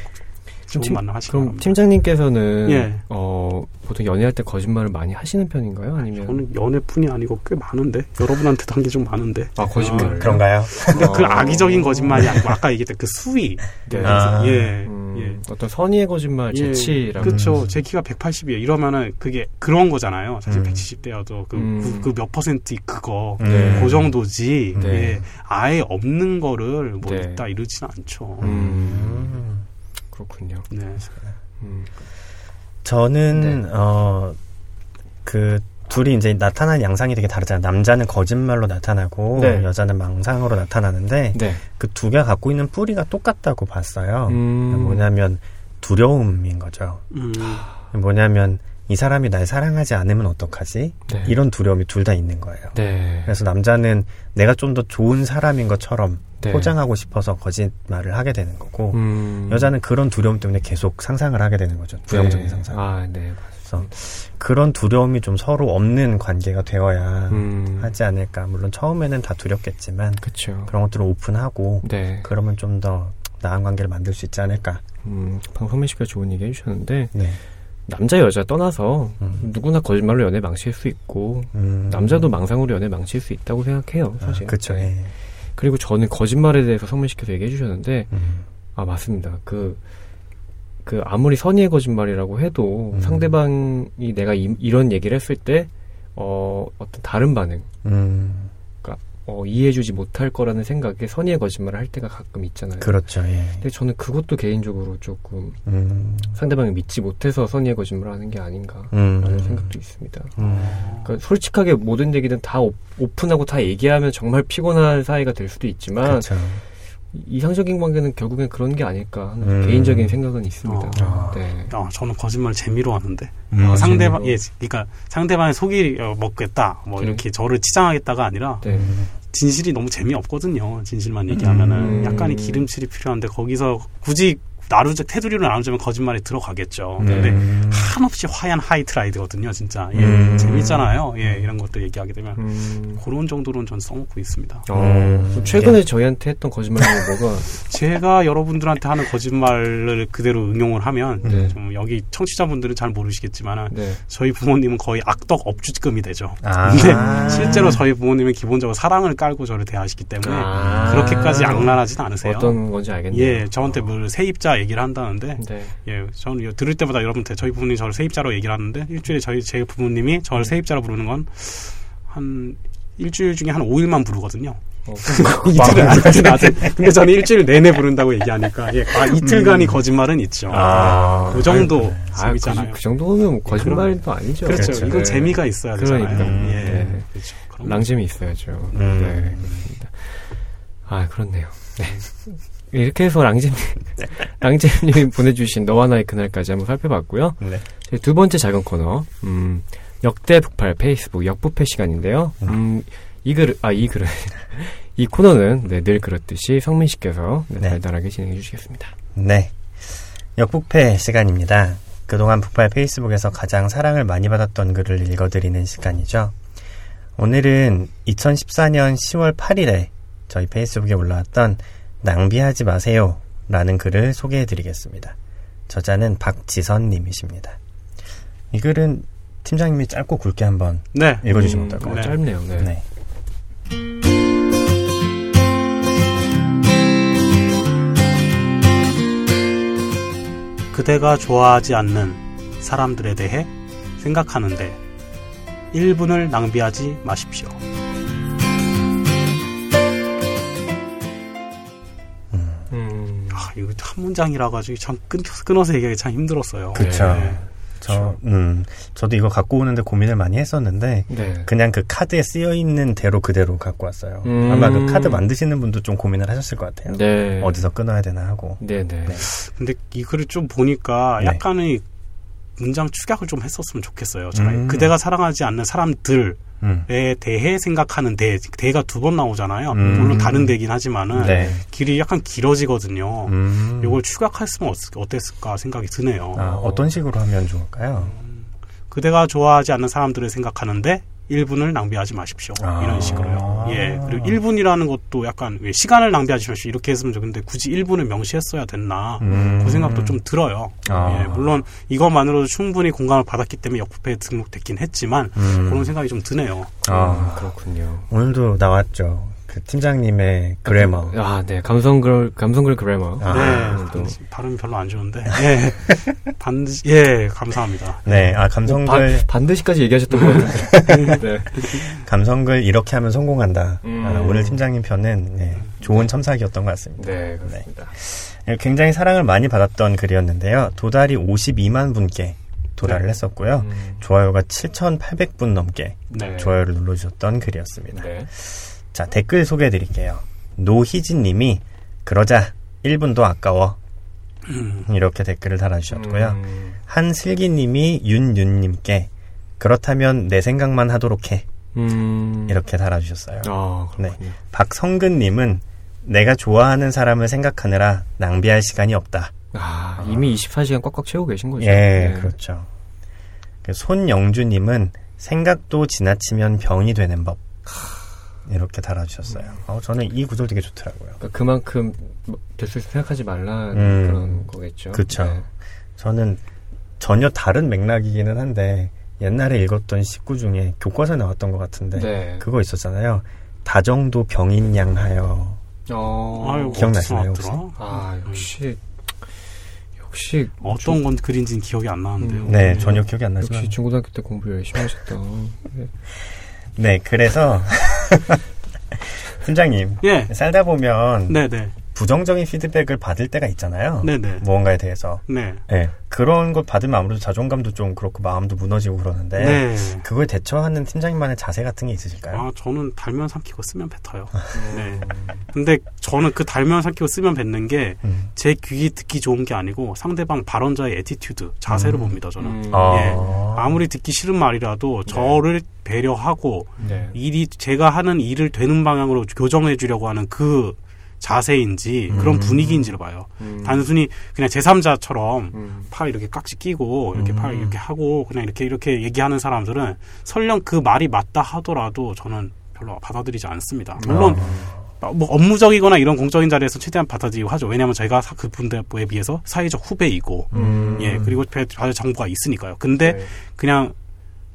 S2: 좋은
S1: 팀-
S2: 만남 하시기
S1: 그럼
S2: 바랍니다.
S1: 팀장님께서는
S2: 예.
S1: 어, 보통 연애할 때 거짓말을 많이 하시는 편인가요? 아니면
S2: 저는 연애뿐이 아니고 꽤 많은데 여러분한테도 한 게 좀 많은데
S1: 아 거짓말
S3: 그런가요?
S2: 근데 그
S1: 어.
S2: 악의적인 거짓말이 아니고 아까 얘기했던 그 수위
S1: 네.
S3: 아.
S2: 예,
S1: 음,
S2: 예.
S1: 어떤 선의의 거짓말,
S2: 예,
S1: 재치라고.
S2: 그렇죠.
S3: 음.
S2: 제 키가 180이에요. 이러면은 그게 그런 거잖아요. 사실
S3: 음.
S2: 170대여도 그
S1: 음.
S2: 그몇 퍼센트 그거
S1: 네.
S2: 그 정도지.
S1: 네.
S2: 예. 아예 없는 거를 뭐
S1: 네.
S2: 있다 이러지는 않죠.
S1: 음,
S3: 음.
S1: 그렇군요.
S2: 네.
S1: 음,
S3: 저는
S1: 네.
S3: 어그 둘이 이제 나타나는 양상이 되게 다르잖아요. 남자는 거짓말로 나타나고
S1: 네.
S3: 여자는 망상으로 나타나는데
S1: 네.
S3: 그두 개가 갖고 있는 뿌리가 똑같다고 봤어요.
S1: 음,
S3: 뭐냐면 두려움인 거죠.
S2: 음.
S3: 뭐냐면 이 사람이 날 사랑하지 않으면 어떡하지?
S1: 네.
S3: 이런 두려움이 둘 다 있는 거예요.
S1: 네.
S3: 그래서 남자는 내가 좀 더 좋은 사람인 것처럼
S1: 네.
S3: 포장하고 싶어서 거짓말을 하게 되는 거고
S1: 음,
S3: 여자는 그런 두려움 때문에 계속 상상을 하게 되는 거죠. 부정적인
S1: 네.
S3: 상상.
S1: 아, 네.
S3: 그래서 그런 두려움이 좀 서로 없는 관계가 되어야
S1: 음,
S3: 하지 않을까. 물론 처음에는 다 두렵겠지만
S1: 그쵸.
S3: 그런 것들을 오픈하고
S1: 네.
S3: 그러면 좀 더 나은 관계를 만들 수 있지 않을까.
S1: 음, 방금 선민 씨가 좋은 얘기 해주셨는데,
S3: 네.
S1: 남자, 여자 떠나서
S3: 음.
S1: 누구나 거짓말로 연애 망칠 수 있고,
S3: 음.
S1: 남자도 망상으로 연애 망칠 수 있다고 생각해요,
S3: 아,
S1: 사실.
S3: 그쵸.
S1: 네.
S3: 예.
S1: 그리고 저는 거짓말에 대해서 성민 씨께서 얘기해 주셨는데,
S3: 음.
S1: 아, 맞습니다. 그, 그, 아무리 선의의 거짓말이라고 해도
S3: 음.
S1: 상대방이 내가 이, 런 얘기를 했을 때, 어, 어떤 다른 반응,
S3: 음.
S1: 어, 이해해주지 못할 거라는 생각에 선의의 거짓말을 할 때가 가끔 있잖아요.
S3: 그렇죠. 예.
S1: 근데 저는 그것도 개인적으로 조금
S3: 음.
S1: 상대방이 믿지 못해서 선의의 거짓말을 하는 게 아닌가.
S3: 음.
S1: 라는 생각도 있습니다.
S3: 음.
S1: 그러니까 솔직하게 모든 얘기는 다 오- 오픈하고 다 얘기하면 정말 피곤한 사이가 될 수도 있지만
S3: 그렇죠.
S1: 이- 이상적인 관계는 결국엔 그런 게 아닐까 하는
S3: 음.
S1: 개인적인 생각은 있습니다.
S3: 어.
S1: 네.
S2: 아, 저는 거짓말 재미로 하는데
S3: 음.
S2: 어, 상대방
S1: 재미로.
S2: 예, 그러니까 상대방의 속이 어, 먹겠다, 뭐
S1: 네.
S2: 이렇게 저를 치장하겠다가 아니라
S1: 네.
S2: 진실이 너무 재미없거든요. 진실만 얘기하면은
S1: 음.
S2: 약간의 기름칠이 필요한데 거기서 굳이 나누자 테두리로 나누자면 거짓말이 들어가겠죠.
S1: 네.
S2: 근데
S3: 음.
S2: 한없이 화얀 하이트라이드거든요, 진짜. 예,
S3: 음.
S2: 재밌잖아요. 예, 이런 것도 얘기하게 되면
S1: 음.
S2: 그런 정도로는 전 써먹고 있습니다.
S1: 어,
S3: 음.
S1: 최근에 저희한테 했던 거짓말 중에 뭐가
S2: 제가 여러분들한테 하는 거짓말을 그대로 응용을 하면
S1: 네.
S2: 좀 여기 청취자분들은 잘 모르시겠지만
S1: 네.
S2: 저희 부모님은 거의 악덕 업주급이 되죠.
S3: 아.
S2: 근데 실제로 저희 부모님은 기본적으로 사랑을 깔고 저를 대하시기 때문에
S1: 아.
S2: 그렇게까지 악랄하진 않으세요.
S1: 어떤 건지 알겠네요.
S2: 예, 저한테 뭐 세입자 얘기를 한다는데
S1: 네.
S2: 예, 저는 이거 들을 때마다 여러분한테 저희 부모님이 저를 세입자로 얘기를 하는데 일주일에 저희 제 부모님이 저를 세입자로 부르는 건 한 일주일 중에 한 5일만 부르거든요.
S1: 어,
S2: 이틀은 안 이틀은 안 돼. 근데 저는 일주일 내내 부른다고 얘기하니까 예, 아, 이틀간이 거짓말은 있죠.
S3: 아.
S2: 그 정도
S1: 아, 그,
S2: 재밌잖아요.
S1: 그 정도면 뭐 거짓말도 아니죠.
S2: 그렇죠.
S3: 그렇죠.
S2: 이건
S1: 네.
S2: 재미가 있어야 되잖아요.
S1: 그러니까.
S2: 예.
S1: 네.
S2: 그렇죠.
S1: 랑잼이 있어야죠.
S3: 음.
S1: 네, 그렇습니다. 아, 그렇네요. 네. 이렇게 해서 랑잼, 랑잼님이 보내주신 너와 나의 그날까지 한번 살펴봤고요.
S3: 네.
S1: 저희 두 번째 작은 코너, 음, 역대 북팔 페이스북 역부패 시간인데요. 음, 이 글, 아, 이 글은, 이 코너는 네, 늘 그렇듯이 성민 씨께서 네,
S3: 네.
S1: 달달하게 진행해 주시겠습니다.
S3: 네. 역북패 시간입니다. 그동안 북팔 페이스북에서 가장 사랑을 많이 받았던 글을 읽어드리는 시간이죠. 오늘은 2014년 10월 8일에 저희 페이스북에 올라왔던 낭비하지 마세요 라는 글을 소개해 드리겠습니다. 저자는 박지선 님이십니다. 이 글은 팀장님이 짧고 굵게 한번
S2: 네.
S3: 읽어주시면
S1: 음,
S3: 어떨까요?
S1: 어, 짧네요. 네.
S3: 네.
S2: 그대가 좋아하지 않는 사람들에 대해 생각하는데 1분을 낭비하지 마십시오. 이거 한 문장이라 가지고 참 끊, 끊어서 얘기하기 참 힘들었어요.
S3: 그쵸.
S2: 네.
S3: 저, 음, 저도 이거 갖고 오는데 고민을 많이 했었는데,
S1: 네.
S3: 그냥 그 카드에 쓰여 있는 대로 그대로 갖고 왔어요.
S1: 음.
S3: 아마 그 카드 만드시는 분도 좀 고민을 하셨을 것 같아요.
S1: 네.
S3: 어디서 끊어야 되나 하고.
S1: 네, 네.
S3: 네.
S2: 근데 이 글을 좀 보니까
S3: 네.
S2: 약간의 문장 축약을 좀 했었으면 좋겠어요.
S3: 음.
S2: 그대가 사랑하지 않는 사람들 에
S3: 음.
S2: 대해 생각하는 대 대가 두 번 나오잖아요.
S3: 음.
S2: 물론 다른 대긴 하지만은
S3: 네.
S2: 길이 약간 길어지거든요.
S3: 음.
S2: 이걸 어땠- 어땠을까 생각이 드네요.
S3: 아, 어떤 식으로 하면 좋을까요?
S2: 그대가 좋아하지 않는 사람들을 생각하는데 1분을 낭비하지 마십시오.
S3: 아.
S2: 이런 식으로요. 예. 그리고 1분이라는 것도 약간 왜 시간을 낭비하지 마십시오. 이렇게 했으면 좋겠는데 굳이 1분을 명시했어야 됐나.
S3: 음.
S2: 그 생각도 좀 들어요.
S3: 아.
S2: 예. 물론 이것만으로도 충분히 공감을 받았기 때문에 역부패에 등록됐긴 했지만
S3: 음.
S2: 그런 생각이 좀 드네요.
S3: 아,
S1: 그렇군요.
S3: 오늘도 나왔죠. 그 팀장님의 그래머.
S1: 아, 네. 감성글, 감성글 그래머.
S3: 아,
S2: 네.
S1: 또.
S2: 발음이 별로 안 좋은데. 예. 반드시, 예. 감사합니다.
S3: 네, 아, 감성글,
S1: 반, 반드시까지 얘기하셨던 것 같은데. 네.
S3: 감성글 이렇게 하면 성공한다.
S1: 음.
S3: 아, 오늘 팀장님 편은 네, 좋은 첨삭이었던 것 같습니다.
S1: 네, 그렇습니다.
S3: 네, 굉장히 사랑을 많이 받았던 글이었는데요. 도달이 52만 분께 도달을
S2: 네.
S3: 했었고요.
S1: 음,
S3: 좋아요가 7,800분 넘게
S2: 네.
S3: 좋아요를 눌러주셨던 글이었습니다.
S1: 네.
S3: 자, 댓글 소개해 드릴게요. 노희진 님이 그러자 1분도 아까워.
S2: 음.
S3: 이렇게 댓글을 달아주셨고요.
S1: 음,
S3: 한슬기 님이 윤윤 님께 그렇다면 내 생각만 하도록 해.
S1: 음.
S3: 이렇게 달아주셨어요.
S1: 아, 그렇군요.
S3: 박성근 님은 내가 좋아하는 사람을 생각하느라 낭비할 시간이 없다.
S1: 아, 이미 24시간 꽉꽉 채우고 계신 거죠.
S3: 예,
S1: 네.
S3: 그렇죠. 그 손영주 님은 생각도 지나치면 병이 되는 법. 이렇게 달아주셨어요. 어, 저는 이 구절 되게 좋더라고요.
S1: 그러니까 그만큼 뭐 됐을 때 생각하지 말라는
S3: 음.
S1: 그런 거겠죠.
S3: 그쵸.
S1: 네.
S3: 저는 전혀 다른 맥락이기는 한데 옛날에 읽었던 식구 중에 교과서에 나왔던 것 같은데
S1: 네.
S3: 그거 있었잖아요. 다정도 병인양하여
S1: 어,
S2: 아유,
S3: 기억나시나요,
S2: 나왔더라?
S1: 아, 역시, 역시,
S2: 어떤 건 그린지는 기억이 안 나는데요.
S1: 음.
S3: 네, 전혀 기억이 안 나지만
S1: 역시 중고등학교 때 공부 열심히 하셨다. 네.
S3: 네, 그래서 팀장님
S2: 예.
S3: 살다 보면
S2: 네네.
S3: 부정적인 피드백을 받을 때가 있잖아요.
S2: 네네.
S3: 무언가에 대해서.
S2: 네.
S3: 네, 그런 것 받으면 아무래도 자존감도 좀 그렇고 마음도 무너지고 그러는데
S2: 네.
S3: 그거에 대처하는 팀장님만의 자세 같은 게 있으실까요?
S2: 아, 저는 달면 삼키고 쓰면 뱉어요. 네.
S1: 음.
S2: 근데 저는 그 달면 삼키고 쓰면 뱉는 게 이제
S3: 음.
S2: 귀 듣기 좋은 게 아니고 상대방 발언자의 attitude, 자세를
S3: 음.
S2: 봅니다, 저는.
S1: 음.
S3: 아.
S2: 아무리 듣기 싫은 말이라도 저를 배려하고
S1: 네.
S2: 일이 제가 하는 일을 되는 방향으로 교정해 주려고 하는 그 자세인지 그런
S3: 음.
S2: 분위기인지를 봐요.
S1: 음.
S2: 단순히 그냥 제3자처럼
S1: 음.
S2: 팔 이렇게 깍지 끼고 이렇게
S3: 음.
S2: 팔 이렇게 하고 그냥 이렇게 이렇게 얘기하는 사람들은 설령 그 말이 맞다 하더라도 저는 별로 받아들이지 않습니다. 물론
S3: 아.
S2: 뭐 업무적이거나 이런 공적인 자리에서 최대한 받아들이고 하죠. 왜냐하면 저희가 사- 그분들에 비해서 사회적 후배이고
S3: 음.
S2: 예 그리고 배- 받을 정보가 있으니까요. 근데
S1: 네.
S2: 그냥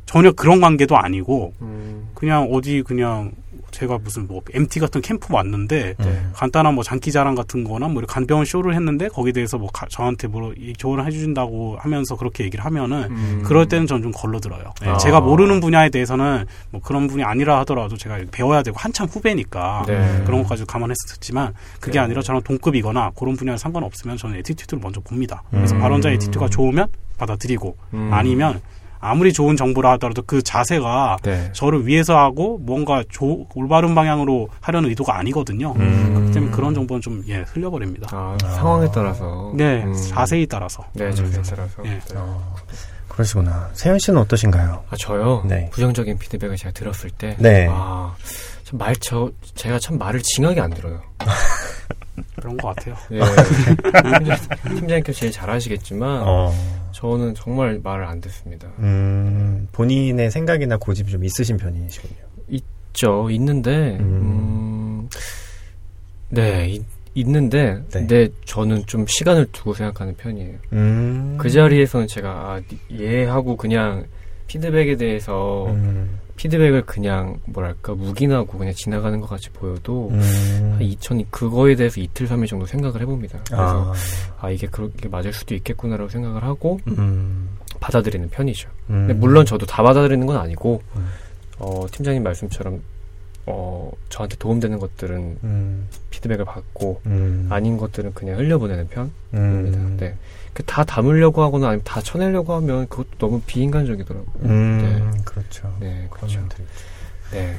S2: 전혀 그런 관계도 아니고
S1: 음.
S2: 그냥 어디 그냥 제가 무슨 뭐 MT 같은 캠프 왔는데
S3: 네.
S2: 간단한 뭐 장기자랑 같은 거나 뭐 간병원 쇼를 했는데 거기에 대해서 뭐 가- 저한테 뭐 이- 조언을 해주신다고 하면서 그렇게 얘기를 하면은
S1: 음.
S2: 그럴 때는 전 좀 걸러들어요. 예,
S1: 아.
S2: 제가 모르는 분야에 대해서는 뭐 그런 분이 아니라 하더라도 제가 배워야 되고 한참 후배니까
S1: 네.
S2: 그런 것까지 감안했었지만 그게
S1: 네.
S2: 아니라 저는 동급이거나 그런 분야에 상관없으면 저는 attitude를 먼저 봅니다. 그래서
S3: 음.
S2: 발언자 attitude가 좋으면 받아들이고
S1: 음.
S2: 아니면 아무리 좋은 정보라 하더라도 그 자세가
S1: 네.
S2: 저를 위해서 하고 뭔가 조, 올바른 방향으로 하려는 의도가 아니거든요.
S3: 음.
S2: 그렇기 때문에 그런 정보는 좀 예, 흘려버립니다.
S1: 아, 상황에 따라서.
S2: 네,
S1: 음.
S2: 자세히 따라서.
S1: 네, 자세에 따라서.
S2: 예.
S1: 네.
S3: 어, 그러시구나. 세현 씨는 어떠신가요?
S1: 아, 저요?
S3: 네.
S1: 부정적인 피드백을 제가 들었을 때.
S3: 네.
S1: 아, 참 말, 저, 제가 참 말을 징하게 안 들어요.
S2: 그런 것 같아요.
S1: 예. 팀장님께서 제일 잘 아시겠지만,
S3: 어,
S1: 저는 정말 말을 안 듣습니다.
S3: 음, 본인의 생각이나 고집이 좀 있으신 편이시군요.
S1: 있죠, 있는데,
S3: 음.
S1: 음, 네, 있, 있는데,
S3: 네.
S1: 근데 저는 좀 시간을 두고 생각하는 편이에요.
S3: 음.
S1: 그 자리에서는 제가, 아, 얘하고 그냥 피드백에 대해서,
S3: 음.
S1: 피드백을 그냥, 뭐랄까, 묵인하고 그냥 지나가는 것 같이 보여도,
S3: 음.
S1: 한 2000이 그거에 대해서 이틀, 3일 정도 생각을 해봅니다. 그래서,
S3: 아,
S1: 아, 이게 그렇게 맞을 수도 있겠구나라고 생각을 하고,
S3: 음.
S1: 받아들이는 편이죠.
S3: 음.
S1: 물론 저도 다 받아들이는 건 아니고,
S3: 음.
S1: 어, 팀장님 말씀처럼, 어, 저한테 도움되는 것들은
S3: 음.
S1: 피드백을 받고,
S3: 음.
S1: 아닌 것들은 그냥 흘려보내는 편입니다.
S3: 음.
S1: 네. 그다 담으려고 하거나 아니면 다 쳐내려고 하면 그것도 너무 비인간적이더라고요.
S3: 음. 그렇죠.
S1: 네. 네, 그렇죠.
S3: 그런 면들이.
S1: 네.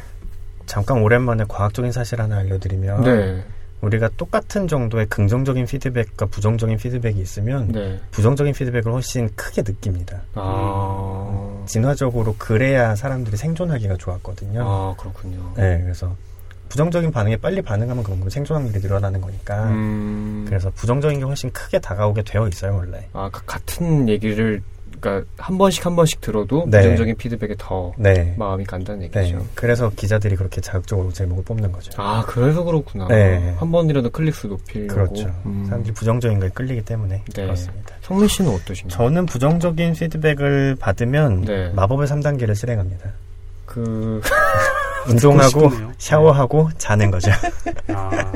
S3: 잠깐 오랜만에 과학적인 사실 하나 알려드리면
S1: 네.
S3: 우리가 똑같은 정도의 긍정적인 피드백과 부정적인 피드백이 있으면
S1: 네.
S3: 부정적인 피드백을 훨씬 크게 느낍니다.
S1: 아.
S3: 진화적으로 그래야 사람들이 생존하기가 좋았거든요.
S1: 아, 그렇군요.
S3: 네, 그래서 부정적인 반응에 빨리 반응하면 그만큼 생존 확률이 늘어나는 거니까.
S1: 음.
S3: 그래서 부정적인 게 훨씬 크게 다가오게 되어 있어요, 원래.
S1: 아, 가- 같은 얘기를 그러니까 한 번씩 한 번씩 들어도
S3: 네.
S1: 부정적인 피드백에 더
S3: 네.
S1: 마음이 간다는
S3: 네.
S1: 얘기죠.
S3: 그래서 기자들이 그렇게 자극적으로 제목을 뽑는 거죠.
S1: 아, 그래서 그렇구나.
S3: 네.
S1: 한 번이라도 클릭수 높이려고.
S3: 그렇죠.
S1: 음.
S3: 사람들이 부정적인 거에 끌리기 때문에
S1: 네.
S3: 그렇습니다.
S1: 성민 씨는 어떠신가요?
S3: 저는 부정적인 피드백을 받으면
S1: 네.
S3: 마법의 3단계를 실행합니다.
S1: 그
S3: 운동하고
S2: 싶네요.
S3: 샤워하고 자는 거죠.
S2: 아,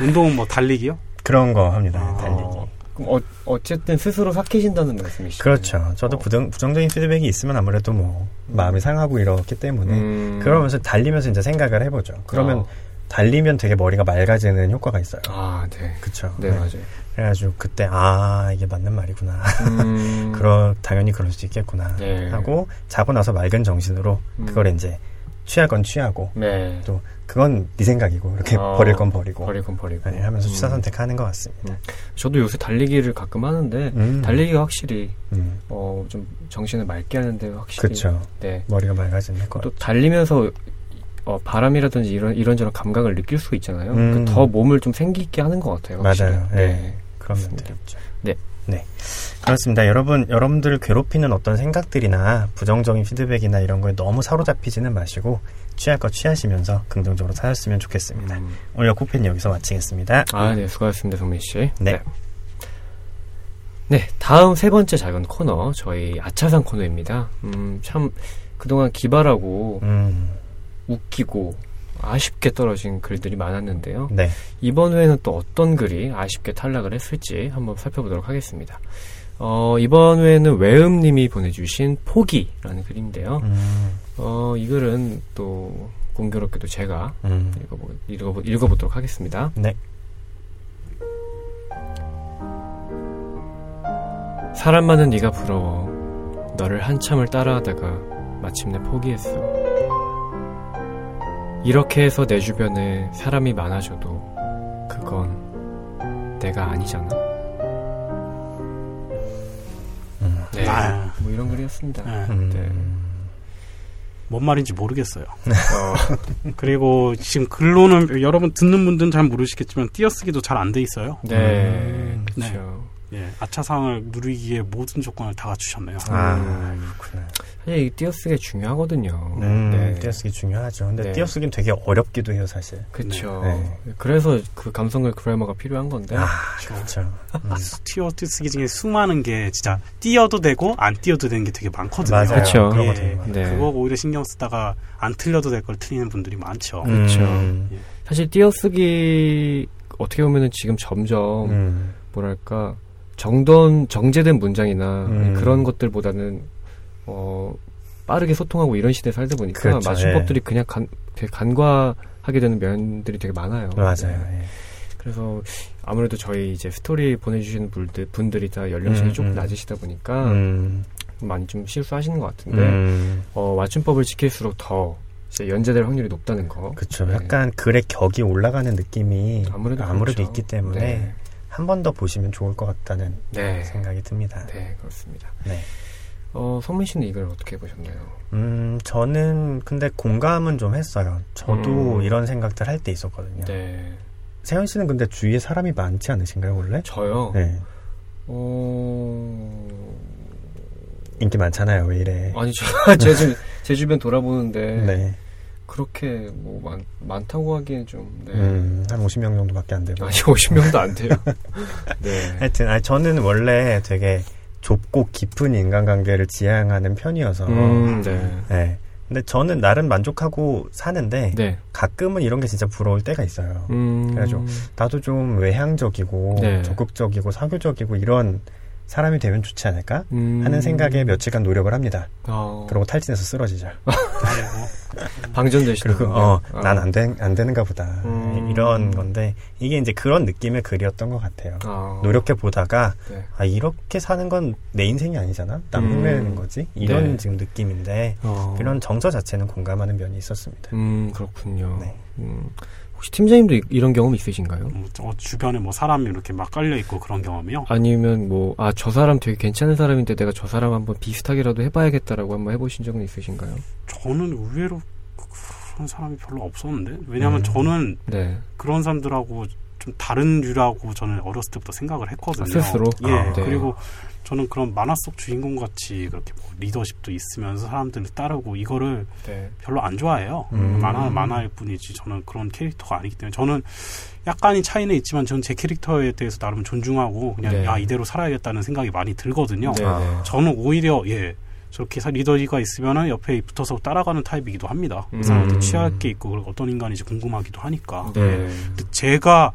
S2: 운동은 뭐 달리기요?
S3: 그런 거 합니다.
S2: 아.
S3: 달리기.
S1: 그럼 어, 어쨌든 스스로 삭히신다는 말씀이시죠?
S3: 그렇죠. 저도
S1: 어.
S3: 부정, 부정적인 피드백이 있으면 아무래도 뭐 마음이 상하고 이렇기 때문에
S1: 음.
S3: 그러면서 달리면서 이제 생각을 해보죠. 그러면
S1: 어.
S3: 달리면 되게 머리가 맑아지는 효과가 있어요.
S1: 아, 네.
S3: 그쵸.
S1: 네, 맞아요.
S3: 그래가지고 그때 아 이게 맞는 말이구나.
S1: 음.
S3: 그러 당연히 그럴 수 있겠구나
S1: 네.
S3: 하고 자고 나서 맑은 정신으로
S1: 음.
S3: 그걸 이제 취할 건 취하고
S1: 네.
S3: 또 그건 네 생각이고 이렇게
S1: 어,
S3: 버릴 건 버리고
S1: 버리건 버리고.
S3: 네, 하면서
S1: 음.
S3: 취사 선택하는 것 같습니다.
S1: 저도 요새 달리기를 가끔 하는데
S3: 음.
S1: 달리기가 확실히
S3: 음,
S1: 어, 좀 정신을 맑게 하는데 확실히
S3: 그쵸.
S1: 네.
S3: 머리가 맑아지는 것.
S1: 또 달리면서 어, 바람이라든지 이런 이런저런 감각을 느낄 수 있잖아요.
S3: 음.
S1: 그더 몸을 좀 생기게 하는 것 같아요. 확실히.
S3: 맞아요.
S1: 네.
S3: 네. 그런. 면들이 있죠.
S1: 네.
S3: 네. 그렇습니다. 여러분, 여러분들을 괴롭히는 어떤 생각들이나 부정적인 피드백이나 이런 거에 너무 사로잡히지는 마시고 취할 거 취하시면서 긍정적으로 사셨으면 좋겠습니다.
S1: 음.
S3: 오늘 역국팬 여기서 마치겠습니다.
S1: 아, 네, 수고하셨습니다, 성민 씨.
S3: 네.
S1: 네, 다음 세 번째 작은 코너, 저희 아차상 코너입니다. 음, 참, 그동안 기발하고,
S3: 음,
S1: 웃기고, 아쉽게 떨어진 글들이 많았는데요.
S3: 네.
S1: 이번 회에는 또 어떤 글이 아쉽게 탈락을 했을지 한번 살펴보도록 하겠습니다. 어, 이번 회에는 외음님이 보내주신 포기라는 글인데요.
S3: 음,
S1: 어, 이 글은 또 공교롭게도 제가
S3: 음,
S1: 읽어보, 읽어보, 읽어보도록 하겠습니다.
S3: 네.
S1: 사람 많은 네가 부러워. 너를 한참을 따라하다가 마침내 포기했어. 이렇게 해서 내 주변에 사람이 많아져도 그건 내가 아니잖아.
S3: 음,
S1: 네.
S2: 아.
S1: 뭐 이런 글이었습니다.
S2: 네.
S3: 음,
S1: 네.
S2: 뭔 말인지 모르겠어요.
S1: 어,
S2: 그리고 지금 글로는 여러분 듣는 분들은 잘 모르시겠지만 띄어쓰기도 잘 안 돼 있어요.
S1: 네.
S3: 음,
S1: 그렇죠.
S2: 예, 아차상을 누리기에 모든 조건을 다 갖추셨네요.
S3: 아,
S1: 음.
S3: 그렇구나.
S1: 사실 이 띄어쓰기 중요하거든요.
S3: 음,
S1: 네.
S3: 띄어쓰기 중요하죠. 근데
S1: 네.
S3: 띄어쓰기는 되게 어렵기도 해요, 사실.
S1: 그렇죠.
S3: 네.
S1: 그래서 그 감성글 그래머가 필요한 건데.
S3: 아, 그렇죠. 음,
S2: 띄어 띄어쓰기 중에 수많은 게 진짜 띄어도 되고 안 띄어도 되는 게 되게 많거든요.
S3: 맞아요. 거
S2: 예.
S1: 네.
S2: 그거 오히려 신경 쓰다가 안 틀려도 될 걸 틀리는 분들이 많죠.
S1: 그렇죠.
S3: 음,
S1: 사실 띄어쓰기 어떻게 보면은 지금 점점
S3: 음,
S1: 뭐랄까 정돈 정제된 문장이나
S3: 음.
S1: 그런 것들보다는 어 빠르게 소통하고 이런 시대에 살다 보니까
S3: 그렇죠,
S1: 맞춤법들이 그냥 간, 되게 간과하게 되는 면들이 되게 많아요.
S3: 맞아요.
S1: 네.
S3: 예.
S1: 그래서 아무래도 저희 이제 스토리 보내주시는 분들, 분들이 다 연령층이
S3: 음,
S1: 조금
S3: 음.
S1: 낮으시다 보니까
S3: 음,
S1: 많이 좀 실수하시는 것 같은데
S3: 음,
S1: 어, 맞춤법을 지킬수록 더 이제 연재될 확률이 높다는 거.
S3: 그쵸.
S1: 네.
S3: 약간 글의 격이 올라가는 느낌이
S1: 아무래도
S3: 아무래도,
S1: 그렇죠.
S3: 있기 때문에
S1: 네.
S3: 한 번 더 보시면 좋을 것 같다는
S1: 네.
S3: 생각이 듭니다.
S1: 네, 그렇습니다.
S3: 네.
S1: 어, 성민 씨는 이걸 어떻게 보셨나요?
S3: 음, 저는 근데 공감은 좀 했어요. 저도
S1: 음.
S3: 이런 생각들 할 때 있었거든요.
S1: 네.
S3: 세현 씨는 근데 주위에 사람이 많지 않으신가요, 원래?
S1: 저요?
S3: 네.
S1: 어...
S3: 인기 많잖아요, 왜 이래.
S1: 아니, 저, 제, 주, 제 주변 돌아보는데,
S3: 네.
S1: 그렇게 뭐 많, 많다고 하기엔 좀, 네.
S3: 음, 한 50명 정도밖에 안 되고.
S1: 아니, 50명도 안 돼요. 네.
S3: 하여튼, 아니, 저는 원래 되게 좁고 깊은 인간관계를 지향하는 편이어서.
S1: 음, 네.
S3: 네. 근데 저는 나름 만족하고 사는데
S1: 네.
S3: 가끔은 이런 게 진짜 부러울 때가 있어요.
S1: 음.
S3: 그래가지고 나도 좀 외향적이고
S1: 네.
S3: 적극적이고 사교적이고 이런 사람이 되면 좋지 않을까
S1: 음.
S3: 하는 생각에 며칠간 노력을 합니다.
S1: 어.
S3: 그러고 탈진해서 쓰러지죠.
S2: 아이고.
S1: 방전되시는
S3: 그리고 어, 난안 되는가 보다.
S1: 음.
S3: 이런 건데 이게 이제 그런 느낌의 글이었던 것 같아요.
S1: 아.
S3: 노력해 보다가
S1: 네.
S3: 아 이렇게 사는 건 내 인생이 아니잖아. 남
S1: 음.
S3: 흉내내는 거지. 이런
S1: 네.
S3: 지금 느낌인데
S1: 어.
S3: 이런 정서 자체는 공감하는 면이 있었습니다.
S1: 음, 그렇군요.
S3: 네.
S1: 음, 혹시 팀장님도 이- 이런 경험 있으신가요?
S2: 뭐, 저 주변에 뭐 사람이 이렇게 막 깔려 있고 그런 경험이요.
S1: 아니면 뭐, 아, 저 사람 되게 괜찮은 사람인데 내가 저 사람 한번 비슷하게라도 해봐야겠다라고 한번 해보신 적은 있으신가요?
S2: 저는 의외로 그- 그런 사람이 별로 없었는데 왜냐하면
S3: 음.
S2: 저는
S1: 네.
S2: 그런 사람들하고 좀 다른 류라고 저는 어렸을 때부터 생각을 했거든요.
S1: 아, 스스로?
S2: 예.
S3: 아,
S1: 네.
S2: 그리고 저는 그런 만화 속 주인공 같이 그렇게 뭐 리더십도 있으면서 사람들을 따르고 이거를
S1: 네.
S2: 별로 안 좋아해요.
S3: 음.
S2: 만화 만화일 뿐이지 저는 그런 캐릭터가 아니기 때문에 저는 약간의 차이는 있지만 저는 제 캐릭터에 대해서 나름 존중하고 그냥
S1: 네.
S2: 야 이대로 살아야겠다는 생각이 많이 들거든요.
S1: 네.
S3: 아.
S1: 네.
S2: 저는 오히려 예 저렇게 사- 리더가 있으면은 옆에 붙어서 따라가는 타입이기도 합니다.
S1: 음.
S2: 그 사람한테 취할 게 있고 어떤 인간인지 궁금하기도 하니까.
S1: 네.
S2: 근데 제가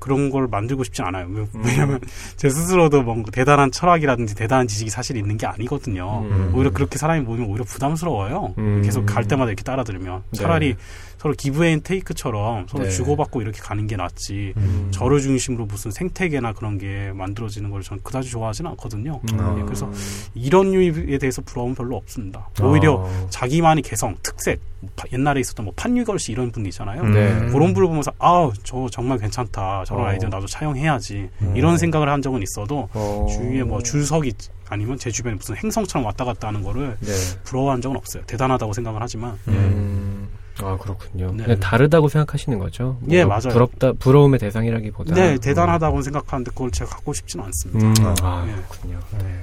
S2: 그런 걸 만들고 싶지 않아요. 왜-
S1: 음.
S2: 제 스스로도 뭔가 대단한 철학이라든지 대단한 지식이 사실 있는 게 아니거든요.
S1: 음.
S2: 오히려 그렇게 사람이 모이면 오히려 부담스러워요.
S1: 음.
S2: 계속 갈 때마다 이렇게 따라 들으면
S1: 네.
S2: 차라리 서로 기브앤 테이크처럼 서로
S1: 네.
S2: 주고받고 이렇게 가는 게 낫지.
S3: 음.
S2: 저를 중심으로 무슨 생태계나 그런 게 만들어지는 걸 저는 그다지 좋아하지는 않거든요.
S1: 음.
S2: 예, 그래서 이런 유입에 대해서 부러움은 별로 없습니다. 오히려
S1: 어.
S2: 자기만의 개성, 특색, 파- 옛날에 있었던 뭐 판유걸씨 이런 분이 있잖아요.
S3: 음.
S1: 네.
S2: 그런 분을 보면서 아우 저 정말 괜찮다. 저런
S1: 어.
S2: 아이디어 나도 차용해야지.
S3: 음.
S2: 이런 생각을 한 적은 있어도
S1: 어.
S2: 주위에 뭐 줄석이 아니면 제 주변에 무슨 행성처럼 왔다 갔다 하는 거를
S1: 네.
S2: 부러워한 적은 없어요. 대단하다고 생각을 하지만
S1: 음. 아 그렇군요.
S2: 네.
S1: 그냥 다르다고 생각하시는 거죠?
S2: 예,
S1: 뭔가
S2: 맞아요.
S1: 부럽다 부러움의 대상이라기보다.
S2: 네 대단하다고 생각하는데 그걸 제가 갖고 싶지는 않습니다.
S1: 음.
S3: 아,
S1: 아
S2: 예.
S1: 그렇군요.
S3: 네.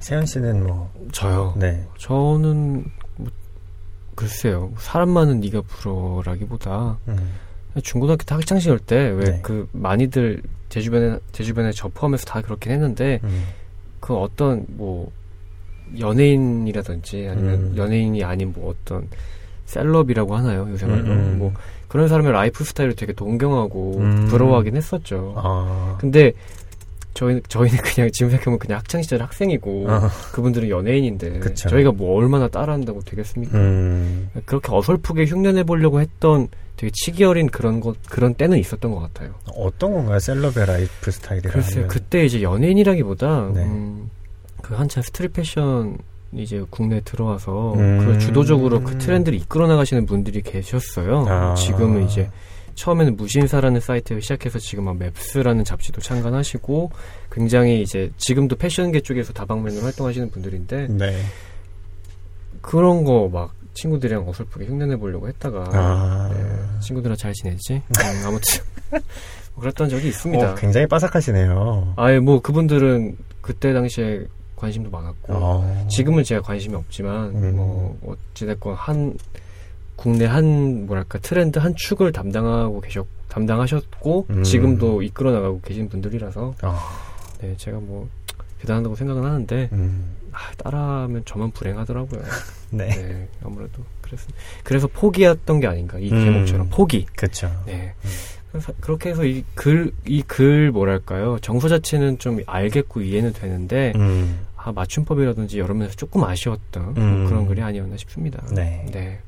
S3: 세현 씨는 뭐,
S1: 저요.
S3: 네.
S1: 저는 뭐, 글쎄요. 사람 많은 네가 부러라기보다
S3: 음.
S1: 중고등학교 때 학창 시절 때왜
S3: 네.
S1: 그 많이들 제 주변에 제 주변에 저 포함해서 다 그렇긴 했는데
S3: 음.
S1: 그 어떤 뭐 연예인이라든지 아니면
S3: 음.
S1: 연예인이 아닌 뭐 어떤 셀럽이라고 하나요 요새 말로
S3: 음, 음.
S1: 뭐 그런 사람의 라이프 스타일을 되게 동경하고
S3: 음.
S1: 부러워하긴 했었죠.
S3: 아.
S1: 근데 저희 저희는 그냥 지금 생각하면 그냥 학창 시절 학생이고
S3: 어.
S1: 그분들은 연예인인데
S3: 그쵸.
S1: 저희가 뭐 얼마나 따라한다고 되겠습니까?
S3: 음.
S1: 그렇게 어설프게 흉내내 보려고 했던 되게 치기 어린 그런 것 그런 때는 있었던 것 같아요.
S3: 어떤 건가요? celeb의 라이프 스타일이라
S1: 글쎄요. 그때 이제 연예인이라기보다
S3: 네.
S1: 음, 그 한참 street 패션 이제 국내에 들어와서
S3: 음.
S1: 그걸 주도적으로 그 트렌드를 이끌어 나가시는 분들이 계셨어요.
S3: 아.
S1: 지금은 이제 처음에는 무신사라는 사이트를 시작해서 지금 막 맵스라는 잡지도 창간하시고 굉장히 이제 지금도 패션계 쪽에서 다방면으로 활동하시는 분들인데
S3: 네.
S1: 그런 거 막 친구들이랑 어설프게 흉내내 보려고 했다가
S3: 아.
S1: 네, 친구들이랑 잘 지내지? 음, 아무튼 뭐 그랬던 적이 있습니다.
S3: 어, 굉장히 빠삭하시네요.
S1: 아예 뭐 그분들은 그때 당시에 관심도 많았고
S3: 어.
S1: 지금은 제가 관심이 없지만
S3: 음.
S1: 뭐 어찌됐건 한 국내 한 뭐랄까 트렌드 한 축을 담당하고 계셨 담당하셨고
S3: 음.
S1: 지금도 이끌어 나가고 계신 분들이라서
S3: 아.
S1: 네 제가 뭐 대단하다고 생각은 하는데
S3: 음.
S1: 아, 따라하면 저만 불행하더라고요.
S3: 네.
S1: 네 아무래도 그래서 그래서 포기했던 게 아닌가 이
S3: 음.
S1: 제목처럼 포기.
S3: 그쵸.
S1: 네. 그래서 그렇게 해서 이 글 이 글 뭐랄까요 정서 자체는 좀 알겠고 이해는 되는데
S3: 음.
S1: 아, 맞춤법이라든지 여러 면에서 조금 아쉬웠던
S3: 음.
S1: 그런 글이 아니었나 싶습니다.
S3: 네.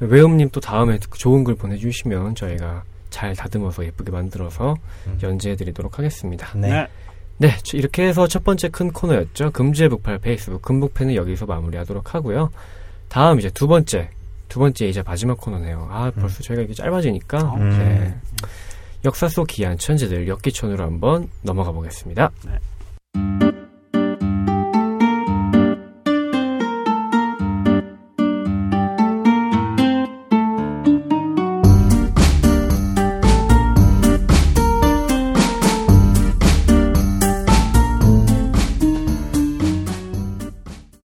S1: 외음님 또 다음에 좋은 글 보내주시면 저희가 잘 다듬어서 예쁘게 만들어서
S3: 음.
S1: 연재해드리도록 하겠습니다.
S3: 네.
S2: 네.
S1: 네, 저- 이렇게 해서 첫 번째 큰 코너였죠. 금주의 북팔 페이스북 금북팬은 여기서 마무리하도록 하고요. 다음 이제 두 번째, 두 번째 이제 마지막 코너네요. 아, 벌써 저희가 이게 짧아지니까
S3: 음.
S1: 네. 역사 속 기한 천재들 역기천으로 한번 넘어가 보겠습니다.
S2: 네.